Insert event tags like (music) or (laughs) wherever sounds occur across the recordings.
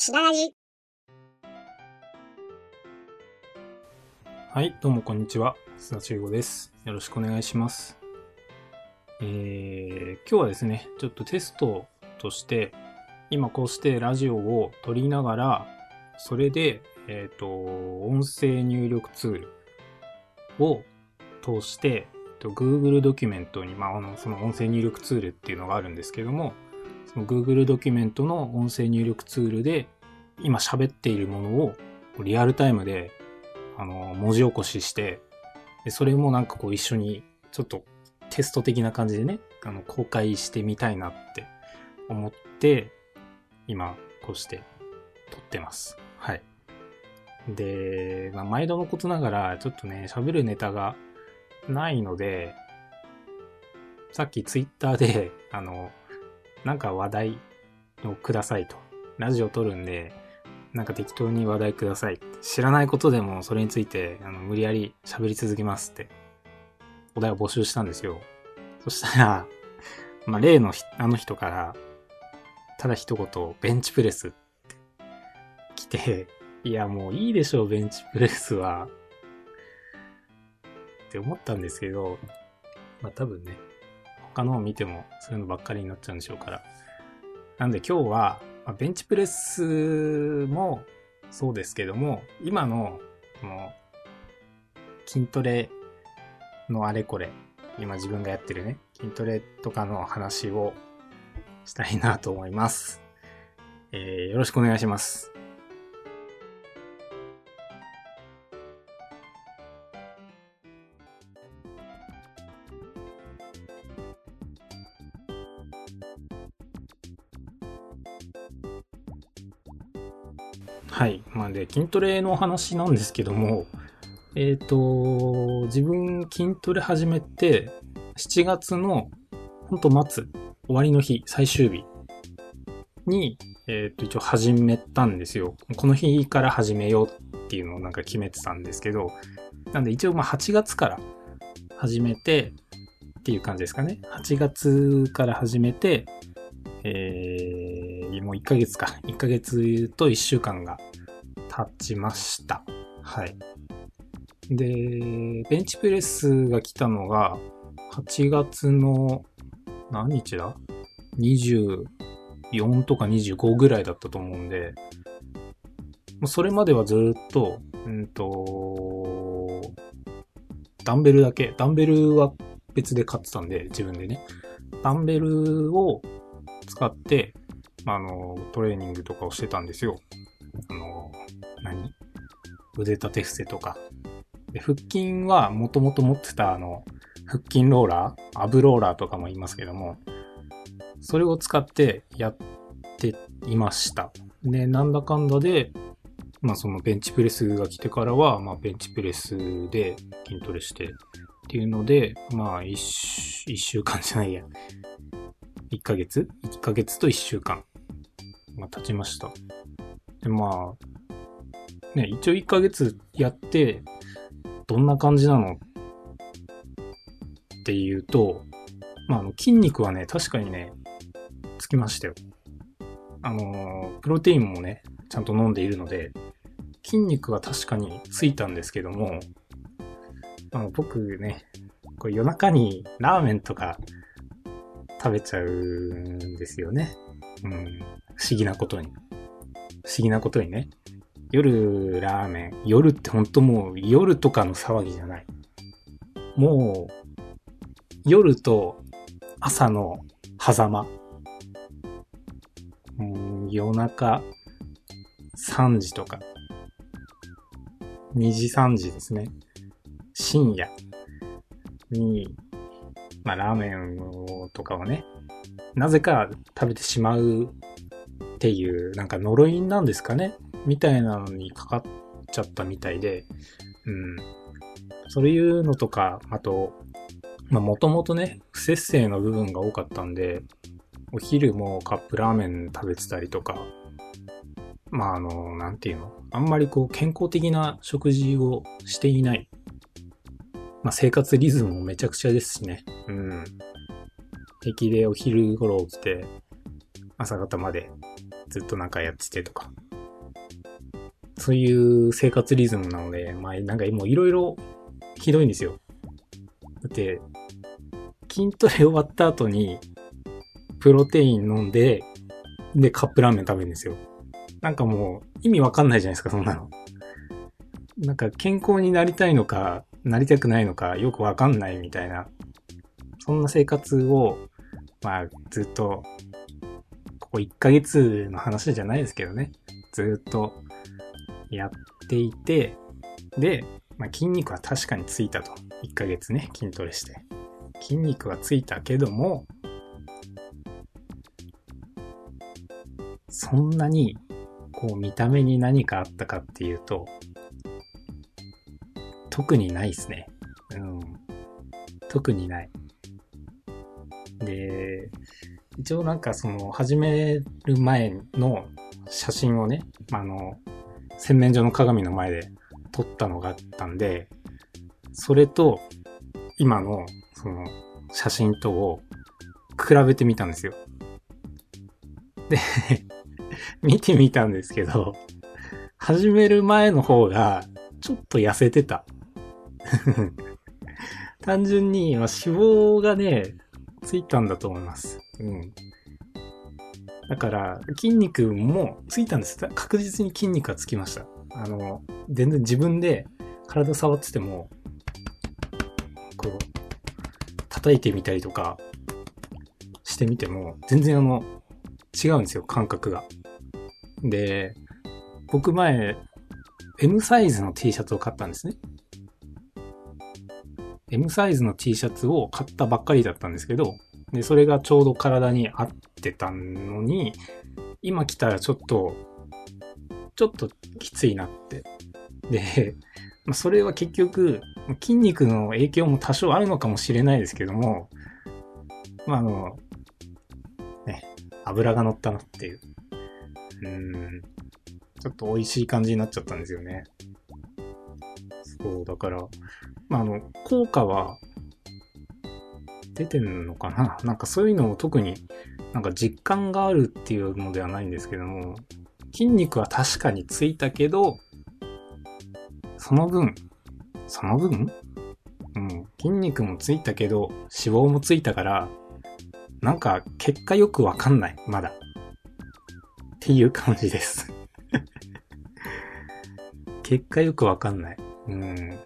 しならじ。はい、どうもこんにちは。須田修吾です。よろしくお願いします。えー、今日はですね、ちょっとテストとして、今こうしてラジオを撮りながら、それで、えっ、と、音声入力ツールを通して、えっと Google ドキュメントに、まあ、あの、その音声入力ツールっていうのがあるんですけども、その Google ドキュメントの音声入力ツールで、今喋っているものをリアルタイムであの、文字起こしして、でそれもなんかこう一緒に、ちょっとテスト的な感じでね、あの、公開してみたいなって思って、今、こうして撮ってます。はい。で、まあ、毎度のことながら、ちょっとね、喋るネタがないので、さっきツイッターで、あの、なんか話題をくださいと。ラジオ撮るんで、なんか適当に話題ください。知らないことでもそれについてあの無理やり喋り続けますってお題を募集したんですよ。そしたら、まあ、例のあの人から、ただ一言、ベンチプレスって来て、いやもういいでしょう、ベンチプレスは。って思ったんですけど、まあ多分ね、他のを見てもそういうのばっかりになっちゃうんでしょうから。なんで今日は、まあ、ベンチプレスもそうですけども、今の、この、筋トレのあれこれ、今自分がやってるね、筋トレとかの話をしたいなと思います。えー、よろしくお願いします。筋トレの話なんですけども、えっ、と、自分筋トレ始めて、7月の、ほんと末、終わりの日、最終日に、えっ、と、一応始めたんですよ。この日から始めようっていうのをなんか決めてたんですけど、なんで一応まあ8月から始めて、っていう感じですかね。8月から始めて、えー、もう1ヶ月か。1ヶ月と1週間が経ちました。はい。で、ベンチプレスが来たのが、8月の、何日だ ?24 とか25ぐらいだったと思うんで、それまではずっと、うんと、ダンベルだけ、ダンベルは別で買ってたんで、自分でね。ダンベルを使って、あの、トレーニングとかをしてたんですよ。腕立て伏せとか。で、腹筋はもともと持ってたあの、腹筋ローラーアブローラーとかも言いますけども、それを使ってやっていました。で、なんだかんだで、まあそのベンチプレスが来てからは、まあベンチプレスで筋トレしてっていうので、まあ一週間じゃないや。1ヶ月 ?1 ヶ月と1週間が経ちました。で、まあ、ね、一応1ヶ月やって、どんな感じなのっていうと、まあ、筋肉はね、確かにね、つきましたよ。あの、プロテインもね、ちゃんと飲んでいるので、筋肉は確かについたんですけども、あの僕ね、これ夜中にラーメンとか食べちゃうんですよね。うん。不思議なことに。不思議なことにね。夜ラーメン。夜ってほんともう夜とかの騒ぎじゃない。もう、夜と朝の狭間。うん、夜中3時とか。2時3時ですね。深夜に、まあ、ラーメンをとかをね、なぜか食べてしまうっていう、なんか呪いなんですかねみたいなのにかかっちゃったみたいで、うん。そういうのとか、あと、まあ、もともとね、不節制の部分が多かったんで、お昼もカップラーメン食べてたりとか、まあ、あの、なんていうのあんまりこう、健康的な食事をしていない。まあ、生活リズムもめちゃくちゃですしね。うん。平気でお昼頃起きて、朝方までずっとなんかやっててとか。そういう生活リズムなので、まあなんかもういろいろひどいんですよ。だって、筋トレ終わった後に、プロテイン飲んで、で、カップラーメン食べるんですよ。なんかもう、意味わかんないじゃないですか、そんなの。なんか健康になりたいのか、なりたくないのか、よくわかんないみたいな。そんな生活を、まあ、ずっと、ここ1ヶ月の話じゃないですけどね。ずっとやっていて、で、まあ、筋肉は確かについたと。1ヶ月ね、筋トレして。筋肉はついたけども、そんなに、こう見た目に何かあったかっていうと、特にないですね。うん。特にない。で、一応なんかその始める前の写真をね、あの、洗面所の鏡の前で撮ったのがあったんで、それと今のその写真とを比べてみたんですよ。で (laughs) 見てみたんですけど、始める前の方がちょっと痩せてた。(laughs) 単純に、脂肪がね、ついたんだと思います。うん。だから、筋肉もついたんです。確実に筋肉がつきました。あの、全然自分で体触ってても、こう、叩いてみたりとかしてみても、全然あの、違うんですよ、感覚が。で、僕前、M サイズの T シャツを買ったんですね。M サイズの T シャツを買ったばっかりだったんですけど、で、それがちょうど体に合ってたのに、今来たらちょっと、ちょっときついなって。で、ま、それは結局、筋肉の影響も多少あるのかもしれないですけども、まあ、あの、ね、油が乗ったなっていう。うん、ちょっと美味しい感じになっちゃったんですよね。そう、だから、まあ、あの、効果は出てんのかな？なんかそういうのを特になんか実感があるっていうのではないんですけども、筋肉は確かについたけど、その分、その分？うん、筋肉もついたけど、脂肪もついたから、なんか結果よくわかんない、まだ。っていう感じです (laughs) 結果よくわかんない。うん。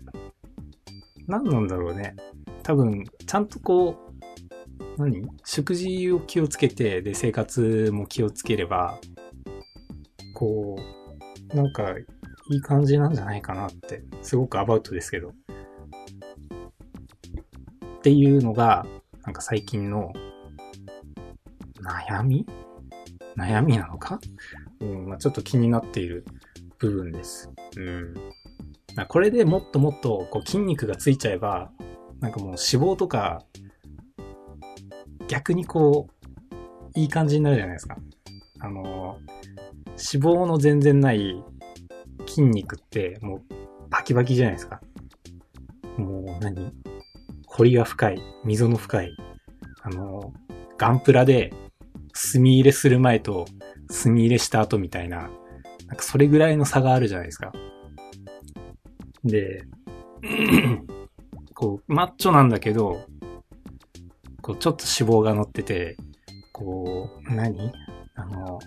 何なんだろうね。多分、ちゃんとこう、何？食事を気をつけて、で、生活も気をつければ、こう、なんか、いい感じなんじゃないかなって、すごくアバウトですけど。っていうのが、なんか最近の悩み？悩みなのか？うん、まあ、ちょっと気になっている部分です。うん。これでもっともっとこう筋肉がついちゃえば、なんかもう脂肪とか、逆にこう、いい感じになるじゃないですか。あの、脂肪の全然ない筋肉ってもうバキバキじゃないですか。もう何？彫りが深い、溝の深い、あの、ガンプラで墨入れする前と墨入れした後みたいな、なんかそれぐらいの差があるじゃないですか。で、こう、マッチョなんだけど、こう、ちょっと脂肪が乗ってて、こう、何？あの、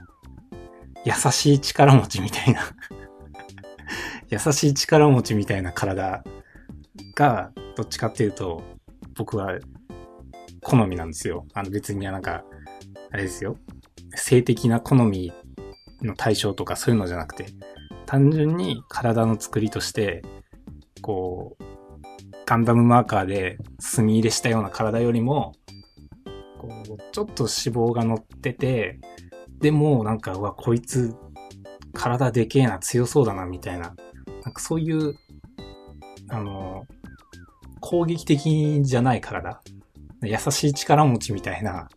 優しい力持ちみたいな (laughs) 優しい力持ちみたいな体が、どっちかっていうと、僕は好みなんですよ。あの別になんか、あれですよ。性的な好みの対象とかそういうのじゃなくて、単純に体の作りとして、こう、ガンダムマーカーで墨入れしたような体よりも、こう、ちょっと脂肪が乗ってて、でもなんか、うわ、こいつ、体でけえな、強そうだな、みたいな。なんかそういう、あの、攻撃的じゃない体。優しい力持ちみたいな、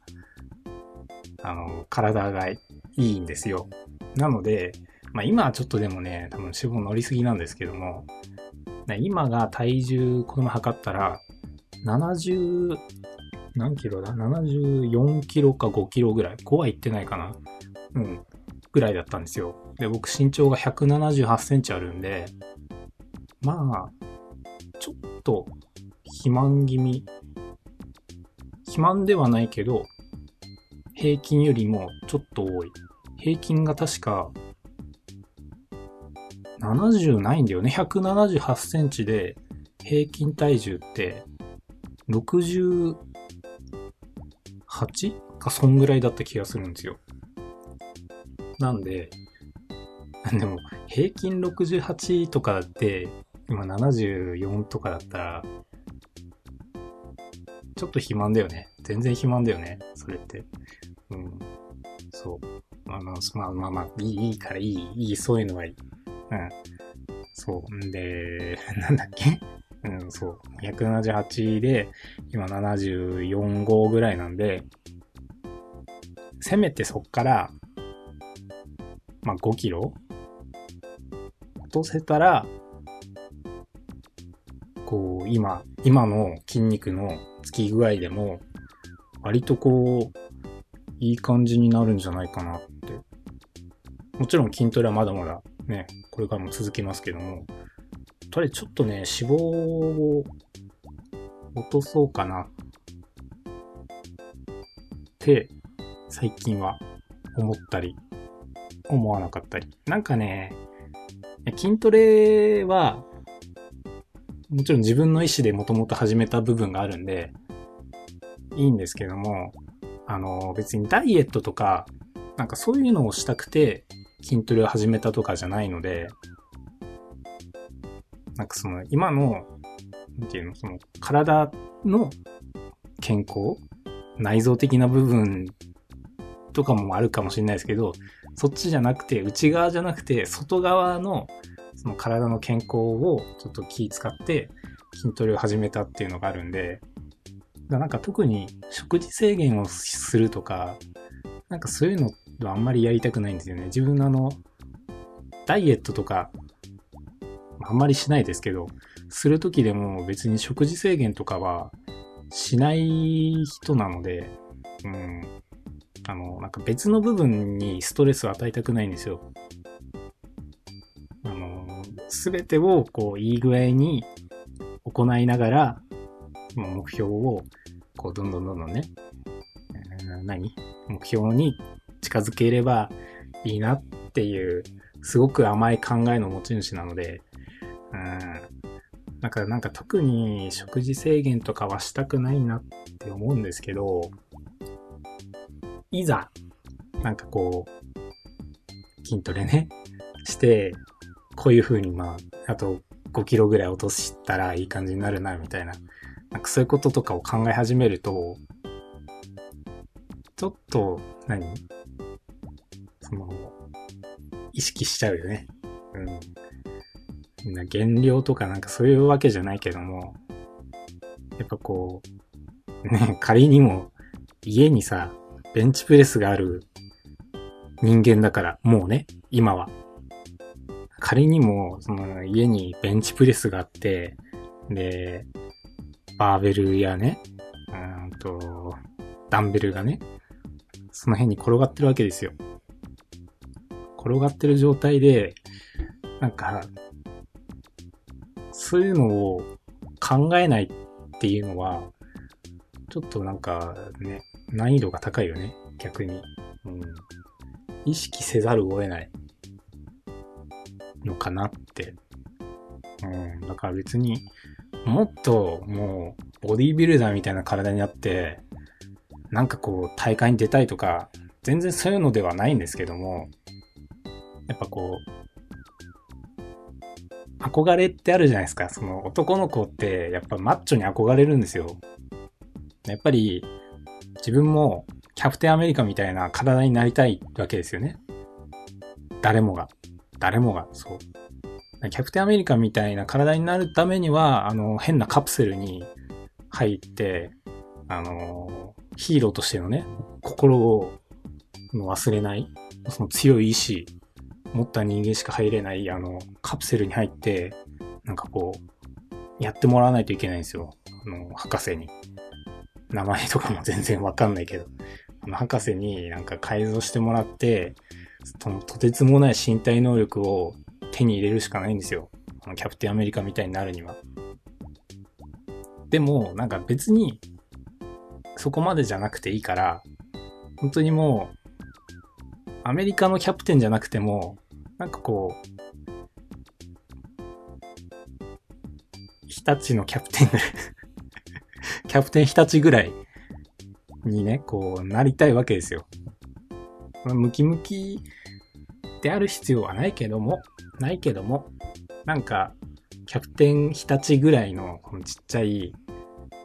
あの、体がいいんですよ。なので、まあ今はちょっとでもね、多分脂肪乗りすぎなんですけども、今が体重、このまま測ったら、70、何キロだ ?74 キロか5キロぐらい。5はいってないかな。うん。ぐらいだったんですよ。で、僕身長が178センチあるんで、まあ、ちょっと、肥満気味。肥満ではないけど、平均よりもちょっと多い。平均が確か、70ないんだよね。178センチで、平均体重って、68? か、そんぐらいだった気がするんですよ。なんで、でも、平均68とかで、今74とかだったら、ちょっと肥満だよね。全然肥満だよね。それって。うん。そう。あ、まあまあまあ、いい、いいからいい、いい、そういうのはいい。うん。そう。んで、(laughs) なんだっけ？(laughs) うん、そう。178で、今74号ぐらいなんで、せめてそっから、まあ5キロ？落とせたら、こう、今、今の筋肉のつき具合でも、割とこう、いい感じになるんじゃないかなって。もちろん筋トレはまだまだね、これからも続きますけども、とりあえずちょっとね、脂肪を落とそうかなって、最近は思ったり、思わなかったり。なんかね、筋トレは、もちろん自分の意思でもともと始めた部分があるんで、いいんですけども、あの、別にダイエットとか、なんかそういうのをしたくて筋トレを始めたとかじゃないので、なんかその今の、なんていうの、その体の健康内臓的な部分とかもあるかもしれないですけど、そっちじゃなくて、内側じゃなくて、外側のその体の健康をちょっと気使って筋トレを始めたっていうのがあるんで、なんか特に食事制限をするとか、なんかそういうのはあんまりやりたくないんですよね。自分のあの、ダイエットとか、あんまりしないですけど、するときでも別に食事制限とかはしない人なので、うん。あの、なんか別の部分にストレスを与えたくないんですよ。すべてをこういい具合に行いながら、目標をこうどんどんどんどんね、何？目標に近づければいいなっていう、すごく甘い考えの持ち主なので、うん、なんか、なんか特に食事制限とかはしたくないなって思うんですけど、いざ、なんかこう、筋トレね、(laughs) して、こういう風にまあ、あと5キロぐらい落としたらいい感じになるな、みたいな。なんかそういうこととかを考え始めると、ちょっと何、その、意識しちゃうよね。うん。減量とかなんかそういうわけじゃないけども、やっぱこう、ね、(laughs) 仮にも家にさ、ベンチプレスがある人間だから、もうね、今は。仮にも、その家にベンチプレスがあって、で、バーベルやね、うんと、ダンベルがね、その辺に転がってるわけですよ。転がってる状態で、なんか、そういうのを考えないっていうのは、ちょっとなんかね、難易度が高いよね、逆に。うん、意識せざるを得ない。のかなって。うん、だから別に、もっともう、ボディービルダーみたいな体になって、なんかこう、大会に出たいとか、全然そういうのではないんですけども、やっぱこう、憧れってあるじゃないですか。その男の子ってやっぱマッチョに憧れるんですよ。やっぱり自分もキャプテンアメリカみたいな体になりたいわけですよね。誰もが。誰もが、そう。キャプテンアメリカみたいな体になるためには、あの、変なカプセルに入って、あの、ヒーローとしてのね、心を忘れない、その強い意志持った人間しか入れない、あの、カプセルに入って、なんかこう、やってもらわないといけないんですよ。あの、博士に。名前とかも (laughs) 全然わかんないけど。あの、博士になんか改造してもらって、そのとてつもない身体能力を手に入れるしかないんですよ。あのキャプテンアメリカみたいになるには。でも、なんか別に、そこまでじゃなくていいから、本当にもう、アメリカのキャプテンじゃなくても、なんかこう、日立のキャプテンぐらい (laughs) キャプテン日立ぐらいにね、こう、なりたいわけですよ。ムキムキである必要はないけども、ないけども、なんか、キャプテン日立ぐらいのこのちっちゃい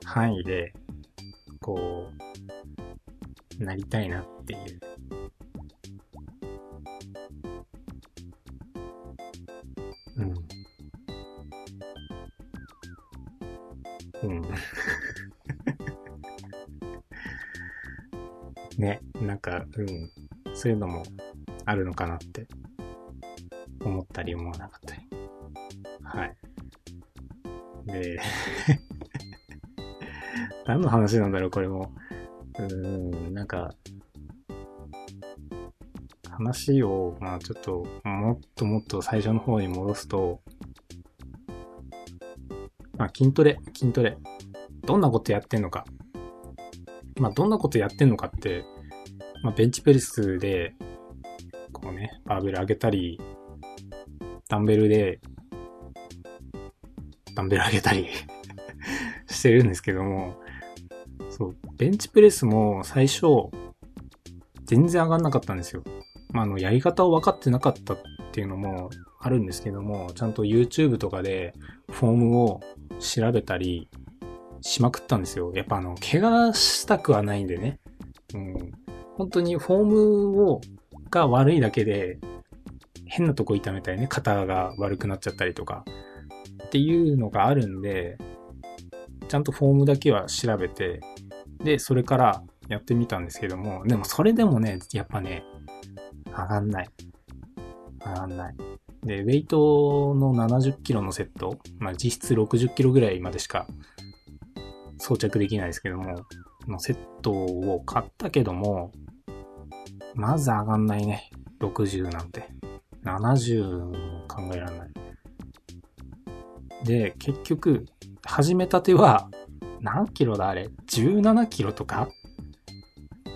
範囲で、こう、なりたいなっていう。なんか、うん。そういうのもあるのかなって思ったり思わなかったり。はい。で、(laughs) 何の話なんだろう、これも。うーん、なんか、話を、まあちょっと、もっともっと最初の方に戻すと、まあ筋トレ、筋トレ。どんなことやってんのか。まあどんなことやってんのかって、まあベンチプレスで、こうね、バーベル上げたり、ダンベルで、ダンベル上げたり (laughs) してるんですけども、そう、ベンチプレスも最初、全然上がんなかったんですよ。まあ、あの、やり方を分かってなかったっていうのもあるんですけども、ちゃんと YouTube とかでフォームを調べたりしまくったんですよ。やっぱあの、怪我したくはないんでね。うん。本当にフォームを、が悪いだけで、変なとこ痛めたりね、肩が悪くなっちゃったりとか、っていうのがあるんで、ちゃんとフォームだけは調べて、で、それからやってみたんですけども、でもそれでもね、やっぱね、上がんない。上がんない。で、ウェイトの70キロのセット、まあ実質60キロぐらいまでしか装着できないですけども、のセットを買ったけども、まず上がんないね。60なんて。70も考えられない。で、結局、始めたては、何キロだあれ ?17 キロとか？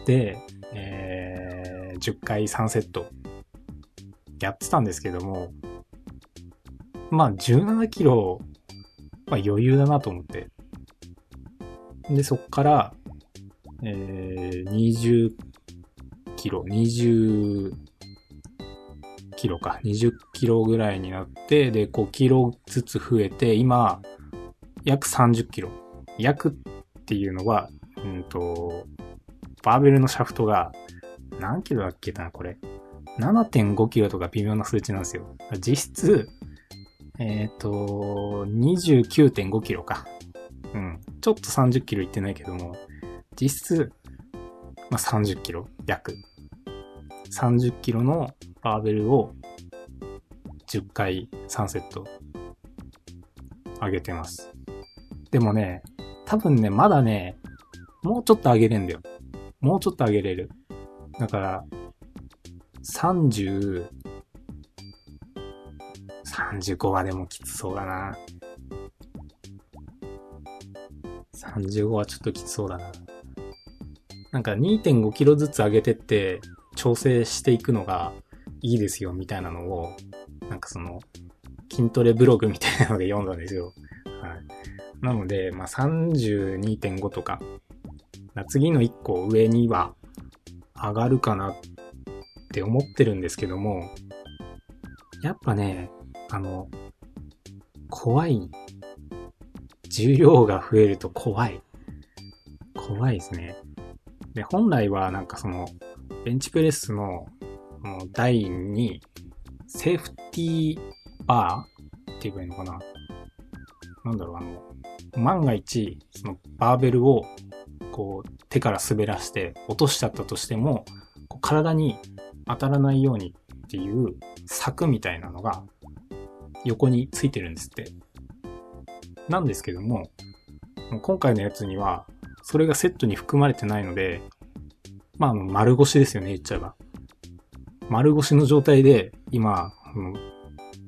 で、えー、10回3セットやってたんですけども、まあ17キロは余裕だなと思って。で、そっから、えー、20キロ、20キロか、20キロぐらいになって、で、5キロずつ増えて、今、約30キロ。約っていうのは、うんと、バーベルのシャフトが、何キロだっけな、これ。7.5キロとか微妙な数値なんですよ。実質、えっ、と、29.5キロか。うん。ちょっと30キロいってないけども、実質、まあ、30キロ、約。30キロのバーベルを10回3セット上げてます。でもね、多分ね、まだね、もうちょっと上げれんだよ。もうちょっと上げれる。だから、30、35はでもきつそうだな。35はちょっときつそうだな。なんか2.5キロずつ上げてって調整していくのがいいですよみたいなのを、なんかその筋トレブログみたいなので読んだんですよ。はい。なので、まあ、32.5とか、次の1個上には上がるかなって思ってるんですけども、やっぱね、あの、怖い。重量が増えると怖い。怖いですね。で、本来はなんかその、ベンチプレスの台に、セーフティーバーって言えばいいのかな？なんだろう、あの、万が一、そのバーベルを、こう、手から滑らして落としちゃったとしても、こう体に当たらないようにっていう柵みたいなのが横についてるんですって。なんですけども、今回のやつには、それがセットに含まれてないので、まあ、丸腰ですよね、言っちゃえば。丸腰の状態で、今、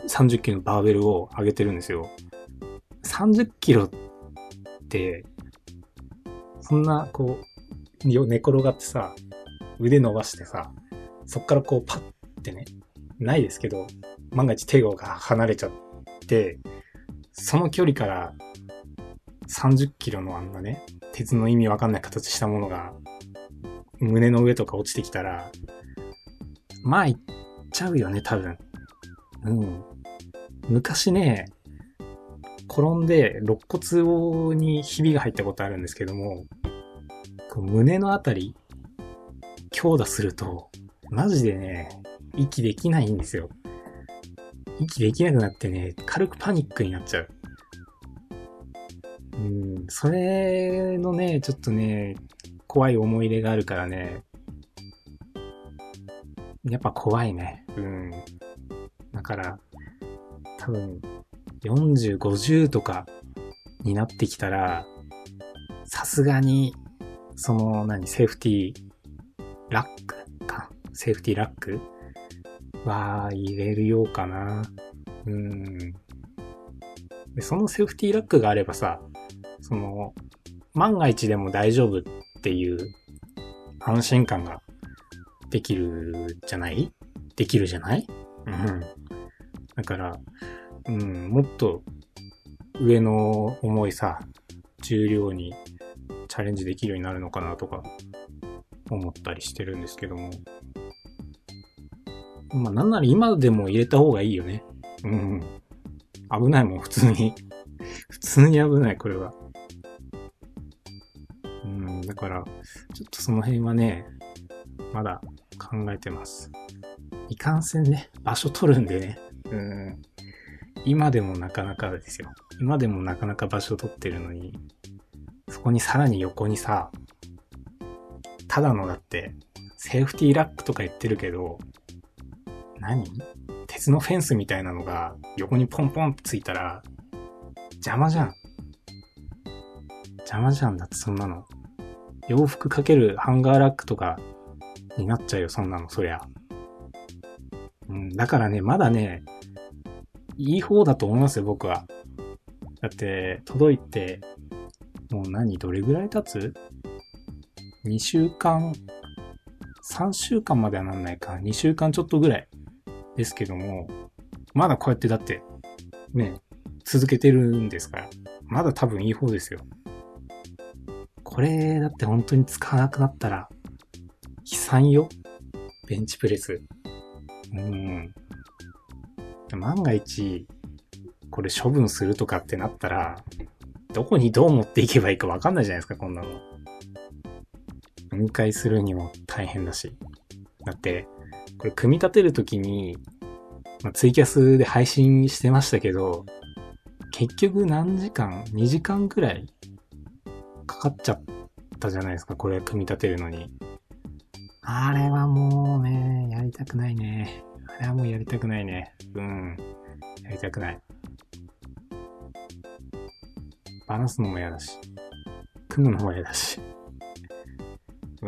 30キロのバーベルを上げてるんですよ。30キロって、そんな、こう、寝転がってさ、腕伸ばしてさ、そっからこうパッてね、ないですけど、万が一手が離れちゃって、その距離から30キロのあんなね、鉄の意味わかんない形したものが、胸の上とか落ちてきたら、まあ、行っちゃうよね、多分。うん。昔ね、転んで肋骨にひびが入ったことあるんですけども、胸のあたり、強打すると、マジでね、息できないんですよ。息できなくなってね、軽くパニックになっちゃう。うん、それのね、ちょっとね、怖い思い出があるからね、やっぱ怖いね。うん。だから、多分、40、50とかになってきたら、さすがに、その、何、セーフティー、ラック？か。セーフティーラック？は入れるようかな。うん。で、そのセーフティーラックがあればさ、その、万が一でも大丈夫っっていう安心感ができるじゃない？できるじゃない？うん。だから、うん、もっと上の重いさ、重量にチャレンジできるようになるのかなとか思ったりしてるんですけども。まあなんなら今でも入れた方がいいよね。うん。危ないもん、普通に。普通に危ない、これは。から、ちょっとその辺はね、まだ考えてます。いかんせんね、場所取るんでね。うん。今でもなかなかですよ。今でもなかなか場所取ってるのに、そこにさらに横にさ、ただのだって、セーフティーラックとか言ってるけど、何？鉄のフェンスみたいなのが横にポンポンってついたら、邪魔じゃん。邪魔じゃんだってそんなの。洋服かけるハンガーラックとかになっちゃうよ、そんなの、そりゃ。うん、だからね、まだね、いい方だと思いますよ、僕は。だって、届いて、もう何、どれぐらい経つ ?2 週間、3週間まではなんないか、2週間ちょっとぐらいですけども、まだこうやってだって、ね、続けてるんですから、まだ多分いい方ですよ。これ、だって本当に使わなくなったら、悲惨よ。ベンチプレス。うん。万が一、これ処分するとかってなったら、どこにどう持っていけばいいかわかんないじゃないですか、こんなの。分解するにも大変だし。だって、これ組み立てるときに、まあ、ツイキャスで配信してましたけど、結局何時間 ?2 時間くらいかかっちゃったじゃないですか、これ組み立てるのに。あれはもうね、やりたくないね。あれはもうやりたくないね。うん。やりたくない。バラすのも嫌だし。組むのも嫌だし。う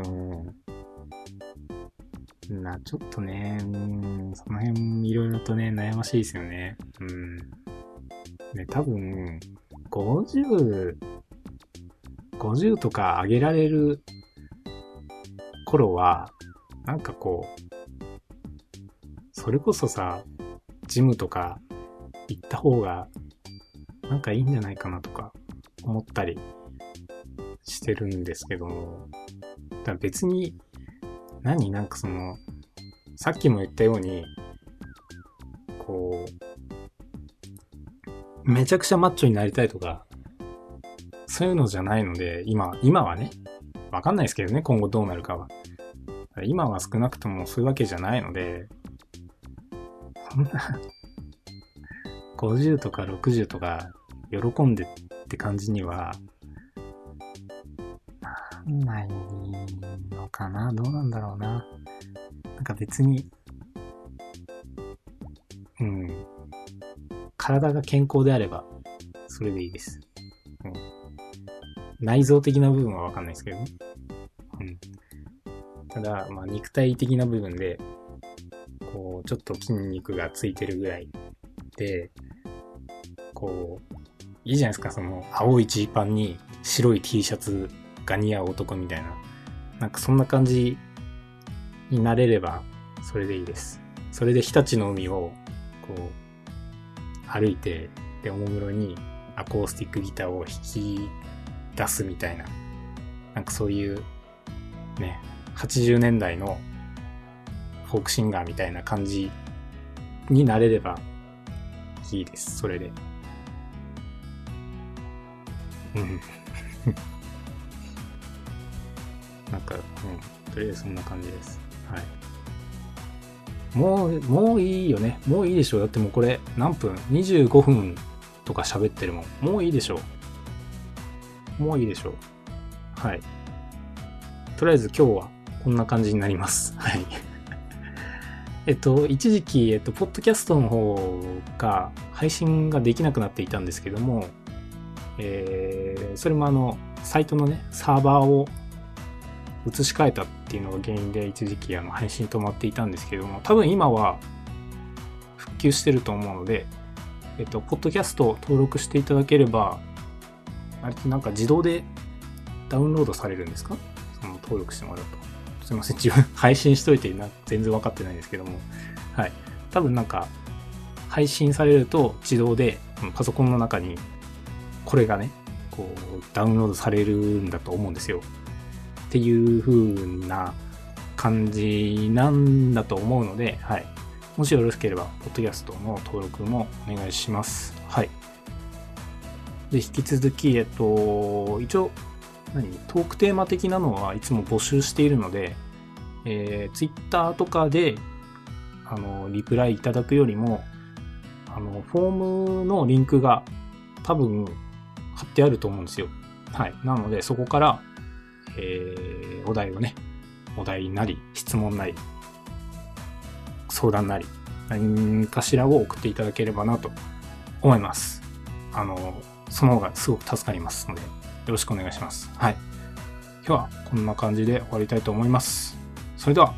ん。な、ちょっとね、うん、その辺いろいろとね、悩ましいですよね。うん。ね、多分、50、50とか上げられる頃は、なんかこう、それこそさ、ジムとか行った方が、なんかいいんじゃないかなとか思ったりしてるんですけども、だ別に、何なんかその、さっきも言ったように、こう、めちゃくちゃマッチョになりたいとか、そういうのじゃないので、今、今はね、わかんないですけどね、今後どうなるかは。今は少なくともそういうわけじゃないので、そんな50とか60とか喜んでって感じには、なんないのかなどうなんだろうな。なんか別に、うん。体が健康であれば、それでいいです。内臓的な部分はわかんないですけどね。うん。ただ、まあ、肉体的な部分で、こう、ちょっと筋肉がついてるぐらいで、こう、いいじゃないですか、その、青いジーパンに白い T シャツが似合う男みたいな。なんかそんな感じになれれば、それでいいです。それで日立の海を、こう、歩いて、で、おもむろにアコースティックギターを弾き出すみたいな。なんかそういう、ね、80年代のフォークシンガーみたいな感じになれればいいです。それで。うん。(laughs) なんか、うん。とりあえずそんな感じです。はい。もう、もういいよね。もういいでしょう。だってもうこれ何分 ?25 分とか喋ってるもん。もういいでしょう。もういいでしょう。はい。とりあえず今日はこんな感じになります。(laughs) はい。(laughs) えっと、一時期、えっと、ポッドキャストの方が配信ができなくなっていたんですけども、えー、それもあの、サイトのね、サーバーを移し替えたっていうのが原因で一時期あの配信止まっていたんですけども、多分今は復旧してると思うので、えっと、ポッドキャスト登録していただければ、あれってなんか自動でダウンロードされるんですか？その登録してもらうと。すいません、自分配信しといてな全然分かってないんですけども。はい。多分なんか、配信されると自動でパソコンの中にこれがね、こう、ダウンロードされるんだと思うんですよ。っていう風な感じなんだと思うので、はい。もしよろしければ、ポッドキャストの登録もお願いします。はい。で、引き続き、えっと、一応、何？トークテーマ的なのはいつも募集しているので、えー、Twitter とかで、あの、リプライいただくよりも、あの、フォームのリンクが多分貼ってあると思うんですよ。はい。なので、そこから、えー、お題をね、お題なり、質問なり、相談なり、何かしらを送っていただければなと思います。あの、その方がすごく助かりますので、よろしくお願いします。はい。今日はこんな感じで終わりたいと思います。それでは、